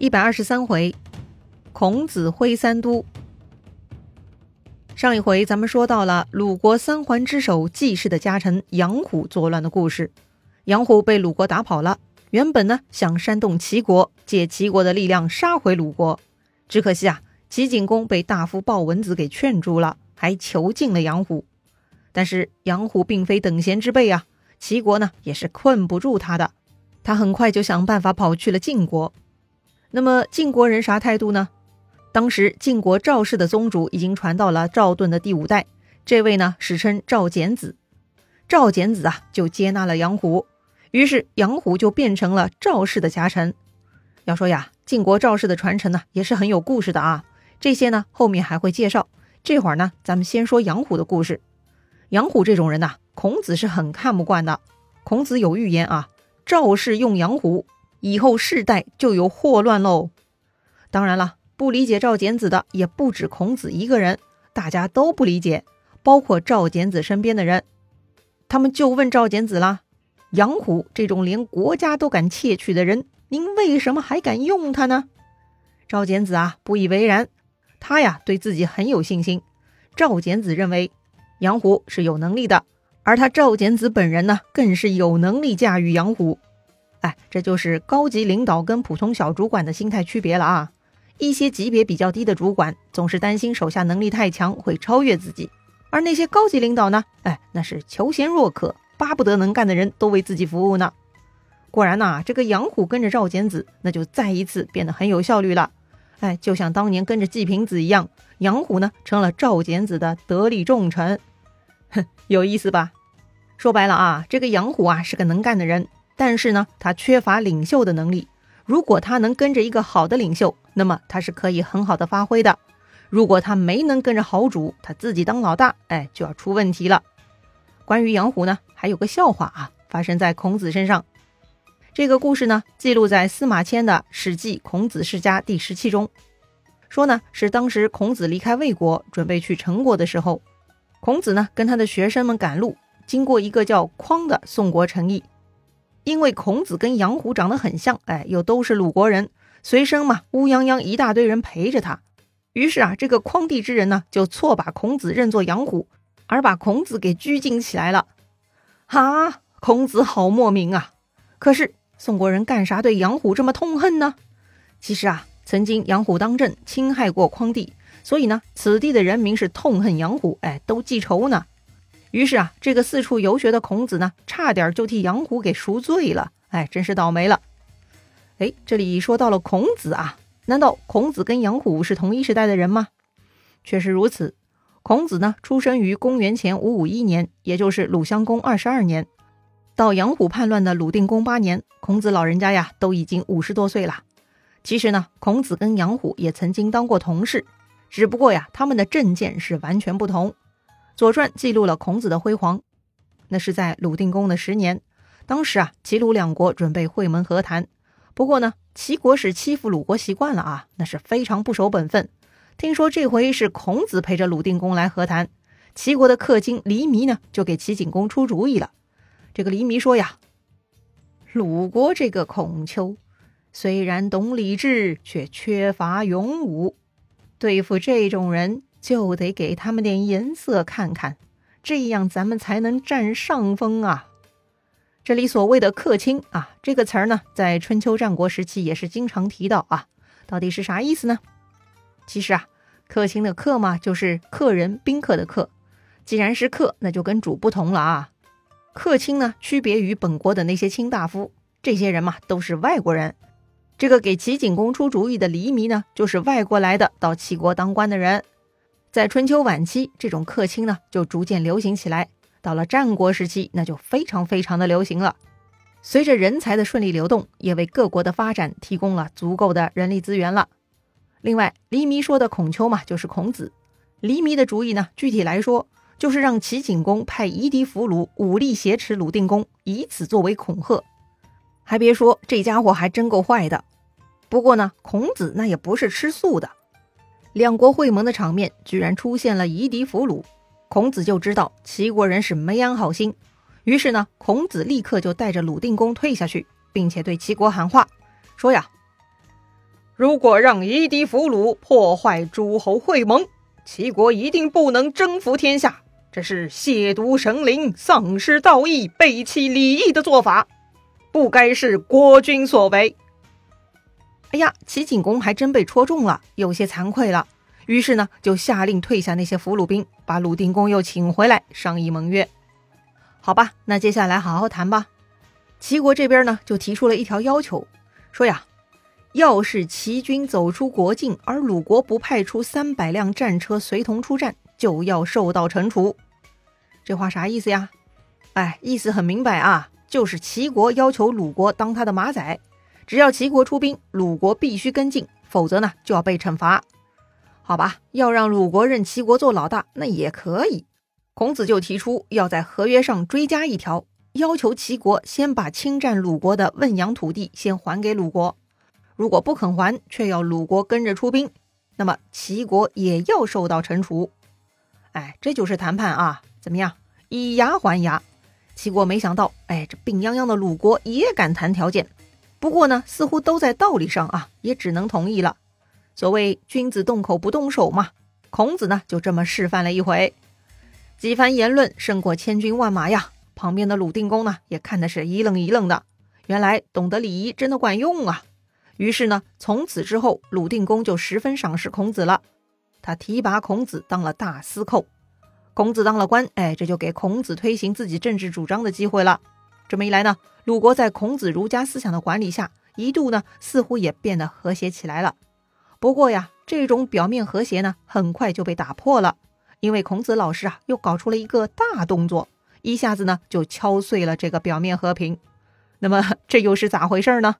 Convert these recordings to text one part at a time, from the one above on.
一百二十三回，孔子挥三都。上一回咱们说到了鲁国三桓之首季氏的家臣杨虎作乱的故事。杨虎被鲁国打跑了，原本呢想煽动齐国，借齐国的力量杀回鲁国。只可惜啊，齐景公被大夫鲍文子给劝住了，还囚禁了杨虎。但是杨虎并非等闲之辈啊，齐国呢也是困不住他的，他很快就想办法跑去了晋国。那么晋国人啥态度呢？当时晋国赵氏的宗主已经传到了赵盾的第五代，这位呢史称赵简子。赵简子啊就接纳了杨虎，于是杨虎就变成了赵氏的家臣。要说呀，晋国赵氏的传承呢也是很有故事的啊。这些呢后面还会介绍。这会儿呢，咱们先说杨虎的故事。杨虎这种人呐，孔子是很看不惯的。孔子有预言啊，赵氏用杨虎。以后世代就有祸乱喽。当然了，不理解赵简子的也不止孔子一个人，大家都不理解，包括赵简子身边的人。他们就问赵简子啦：“杨虎这种连国家都敢窃取的人，您为什么还敢用他呢？”赵简子啊，不以为然。他呀，对自己很有信心。赵简子认为杨虎是有能力的，而他赵简子本人呢，更是有能力驾驭杨虎。哎，这就是高级领导跟普通小主管的心态区别了啊！一些级别比较低的主管总是担心手下能力太强会超越自己，而那些高级领导呢？哎，那是求贤若渴，巴不得能干的人都为自己服务呢。果然呐，这个杨虎跟着赵简子，那就再一次变得很有效率了。哎，就像当年跟着季平子一样，杨虎呢成了赵简子的得力重臣。哼，有意思吧？说白了啊，这个杨虎啊是个能干的人。但是呢，他缺乏领袖的能力。如果他能跟着一个好的领袖，那么他是可以很好的发挥的。如果他没能跟着好主，他自己当老大，哎，就要出问题了。关于杨虎呢，还有个笑话啊，发生在孔子身上。这个故事呢，记录在司马迁的《史记·孔子世家》第十七中，说呢是当时孔子离开魏国，准备去陈国的时候，孔子呢跟他的学生们赶路，经过一个叫匡的宋国城邑。因为孔子跟杨虎长得很像，哎，又都是鲁国人，随身嘛乌泱泱一大堆人陪着他。于是啊，这个匡地之人呢，就错把孔子认作杨虎，而把孔子给拘禁起来了。哈，孔子好莫名啊！可是宋国人干啥对杨虎这么痛恨呢？其实啊，曾经杨虎当政侵害过匡地，所以呢，此地的人民是痛恨杨虎，哎，都记仇呢。于是啊，这个四处游学的孔子呢，差点就替杨虎给赎罪了。哎，真是倒霉了。哎，这里说到了孔子啊，难道孔子跟杨虎是同一时代的人吗？确实如此。孔子呢，出生于公元前五五一年，也就是鲁襄公二十二年。到杨虎叛乱的鲁定公八年，孔子老人家呀，都已经五十多岁了。其实呢，孔子跟杨虎也曾经当过同事，只不过呀，他们的政见是完全不同。《左传》记录了孔子的辉煌，那是在鲁定公的十年。当时啊，齐鲁两国准备会盟和谈。不过呢，齐国是欺负鲁国习惯了啊，那是非常不守本分。听说这回是孔子陪着鲁定公来和谈，齐国的客卿黎弥呢，就给齐景公出主意了。这个黎弥说呀：“鲁国这个孔丘，虽然懂礼制，却缺乏勇武，对付这种人。”就得给他们点颜色看看，这样咱们才能占上风啊！这里所谓的“客卿”啊，这个词儿呢，在春秋战国时期也是经常提到啊。到底是啥意思呢？其实啊，“客卿”的“客”嘛，就是客人、宾客的“客”。既然是客，那就跟主不同了啊。客卿呢，区别于本国的那些卿大夫，这些人嘛，都是外国人。这个给齐景公出主意的黎弥呢，就是外国来的，到齐国当官的人。在春秋晚期，这种客卿呢就逐渐流行起来。到了战国时期，那就非常非常的流行了。随着人才的顺利流动，也为各国的发展提供了足够的人力资源了。另外，黎弥说的孔丘嘛，就是孔子。黎弥的主意呢，具体来说，就是让齐景公派夷狄俘虏武力挟持鲁定公，以此作为恐吓。还别说，这家伙还真够坏的。不过呢，孔子那也不是吃素的。两国会盟的场面居然出现了夷狄俘虏，孔子就知道齐国人是没安好心。于是呢，孔子立刻就带着鲁定公退下去，并且对齐国喊话，说呀：“如果让夷狄俘虏破坏诸侯会盟，齐国一定不能征服天下。这是亵渎神灵、丧失道义、背弃礼义的做法，不该是国君所为。哎呀，齐景公还真被戳中了，有些惭愧了。于是呢，就下令退下那些俘虏兵，把鲁定公又请回来商议盟约。好吧，那接下来好好谈吧。齐国这边呢，就提出了一条要求，说呀，要是齐军走出国境，而鲁国不派出三百辆战车随同出战。就要受到惩处，这话啥意思呀？哎，意思很明白啊，就是齐国要求鲁国当他的马仔，只要齐国出兵，鲁国必须跟进，否则呢就要被惩罚。好吧，要让鲁国认齐国做老大，那也可以。孔子就提出要在合约上追加一条，要求齐国先把侵占鲁国的汶阳土地先还给鲁国，如果不肯还，却要鲁国跟着出兵，那么齐国也要受到惩处。哎，这就是谈判啊！怎么样，以牙还牙？齐国没想到，哎，这病殃殃的鲁国也敢谈条件。不过呢，似乎都在道理上啊，也只能同意了。所谓君子动口不动手嘛，孔子呢就这么示范了一回。几番言论胜过千军万马呀！旁边的鲁定公呢也看的是一愣一愣的。原来懂得礼仪真的管用啊！于是呢，从此之后，鲁定公就十分赏识孔子了。他提拔孔子当了大司寇，孔子当了官，哎，这就给孔子推行自己政治主张的机会了。这么一来呢，鲁国在孔子儒家思想的管理下，一度呢似乎也变得和谐起来了。不过呀，这种表面和谐呢，很快就被打破了，因为孔子老师啊又搞出了一个大动作，一下子呢就敲碎了这个表面和平。那么这又是咋回事呢？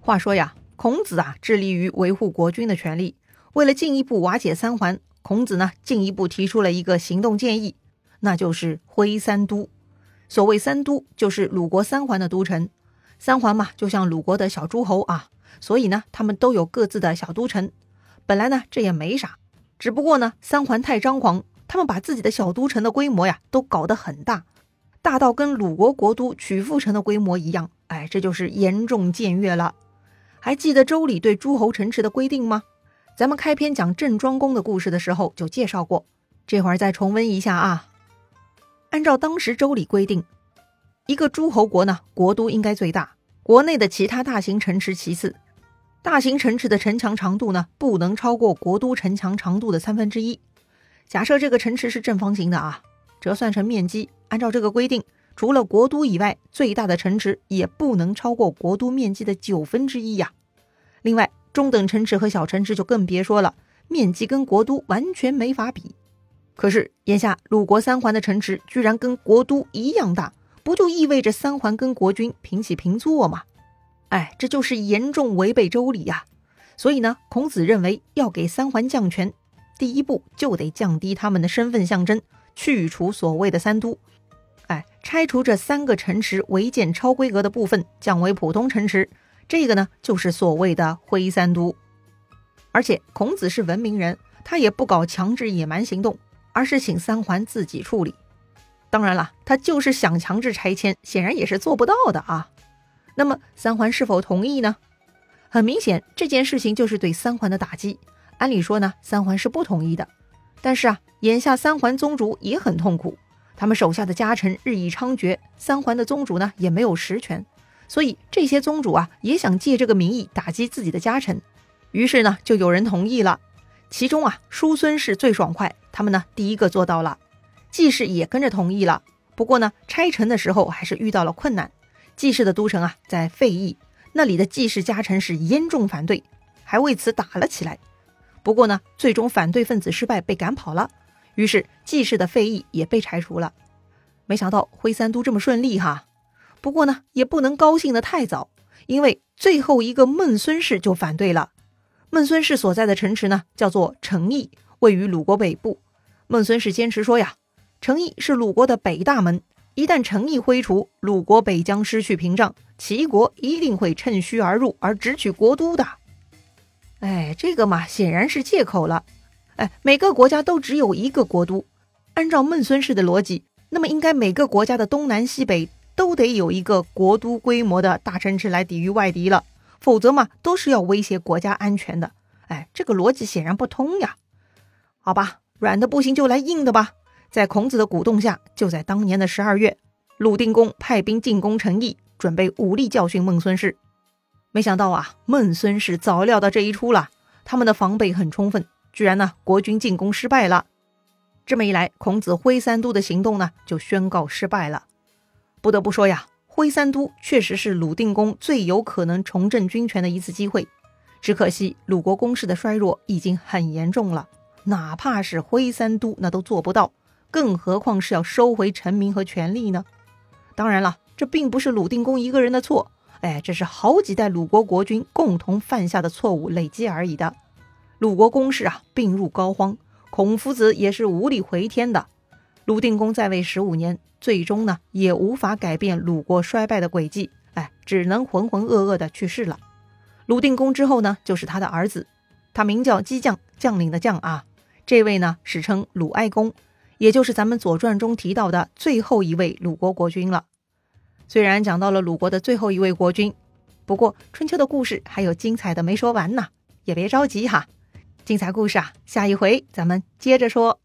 话说呀。孔子啊，致力于维护国君的权利。为了进一步瓦解三桓，孔子呢进一步提出了一个行动建议，那就是挥三都。所谓三都，就是鲁国三环的都城。三环嘛，就像鲁国的小诸侯啊，所以呢，他们都有各自的小都城。本来呢，这也没啥，只不过呢，三环太张狂，他们把自己的小都城的规模呀，都搞得很大，大到跟鲁国国都曲阜城的规模一样。哎，这就是严重僭越了。还记得周礼对诸侯城池的规定吗？咱们开篇讲郑庄公的故事的时候就介绍过，这会儿再重温一下啊。按照当时周礼规定，一个诸侯国呢，国都应该最大，国内的其他大型城池其次。大型城池的城墙长度呢，不能超过国都城墙长度的三分之一。假设这个城池是正方形的啊，折算成面积，按照这个规定。除了国都以外，最大的城池也不能超过国都面积的九分之一呀。另外，中等城池和小城池就更别说了，面积跟国都完全没法比。可是眼下鲁国三环的城池居然跟国都一样大，不就意味着三环跟国君平起平坐吗？哎，这就是严重违背周礼呀。所以呢，孔子认为要给三环降权，第一步就得降低他们的身份象征，去除所谓的三都。哎，拆除这三个城池违建超规格的部分，降为普通城池，这个呢就是所谓的挥三都。而且孔子是文明人，他也不搞强制野蛮行动，而是请三环自己处理。当然了，他就是想强制拆迁，显然也是做不到的啊。那么三环是否同意呢？很明显，这件事情就是对三环的打击。按理说呢，三环是不同意的。但是啊，眼下三环宗主也很痛苦。他们手下的家臣日益猖獗，三环的宗主呢也没有实权，所以这些宗主啊也想借这个名义打击自己的家臣。于是呢，就有人同意了。其中啊，叔孙氏最爽快，他们呢第一个做到了。季氏也跟着同意了。不过呢，拆城的时候还是遇到了困难。季氏的都城啊在费邑，那里的季氏家臣是严重反对，还为此打了起来。不过呢，最终反对分子失败，被赶跑了。于是季氏的废邑也被拆除了。没想到挥三都这么顺利哈，不过呢也不能高兴的太早，因为最后一个孟孙氏就反对了。孟孙氏所在的城池呢叫做成邑，位于鲁国北部。孟孙氏坚持说呀，成邑是鲁国的北大门，一旦成邑挥除，鲁国北将失去屏障，齐国一定会趁虚而入而直取国都的。哎，这个嘛显然是借口了。哎，每个国家都只有一个国都，按照孟孙氏的逻辑，那么应该每个国家的东南西北都得有一个国都规模的大城池来抵御外敌了，否则嘛，都是要威胁国家安全的。哎，这个逻辑显然不通呀。好吧，软的不行就来硬的吧。在孔子的鼓动下，就在当年的十二月，鲁定公派兵进攻陈邑，准备武力教训孟孙氏。没想到啊，孟孙氏早料到这一出了，他们的防备很充分，居然呢，国军进攻失败了。这么一来，孔子挥三都的行动呢，就宣告失败了。不得不说呀。徽三都确实是鲁定公最有可能重振军权的一次机会，只可惜鲁国攻势的衰弱已经很严重了，哪怕是徽三都那都做不到，更何况是要收回臣民和权力呢？当然了，这并不是鲁定公一个人的错，哎，这是好几代鲁国国君共同犯下的错误累积而已的。鲁国攻势啊病入膏肓，孔夫子也是无力回天的。鲁定公在位十五年。最终呢，也无法改变鲁国衰败的轨迹，哎，只能浑浑噩噩的去世了。鲁定公之后呢，就是他的儿子，他名叫姬将，将领的将啊。这位呢，史称鲁哀公，也就是咱们《左传》中提到的最后一位鲁国国君了。虽然讲到了鲁国的最后一位国君，不过春秋的故事还有精彩的没说完呢，也别着急哈。精彩故事啊，下一回咱们接着说。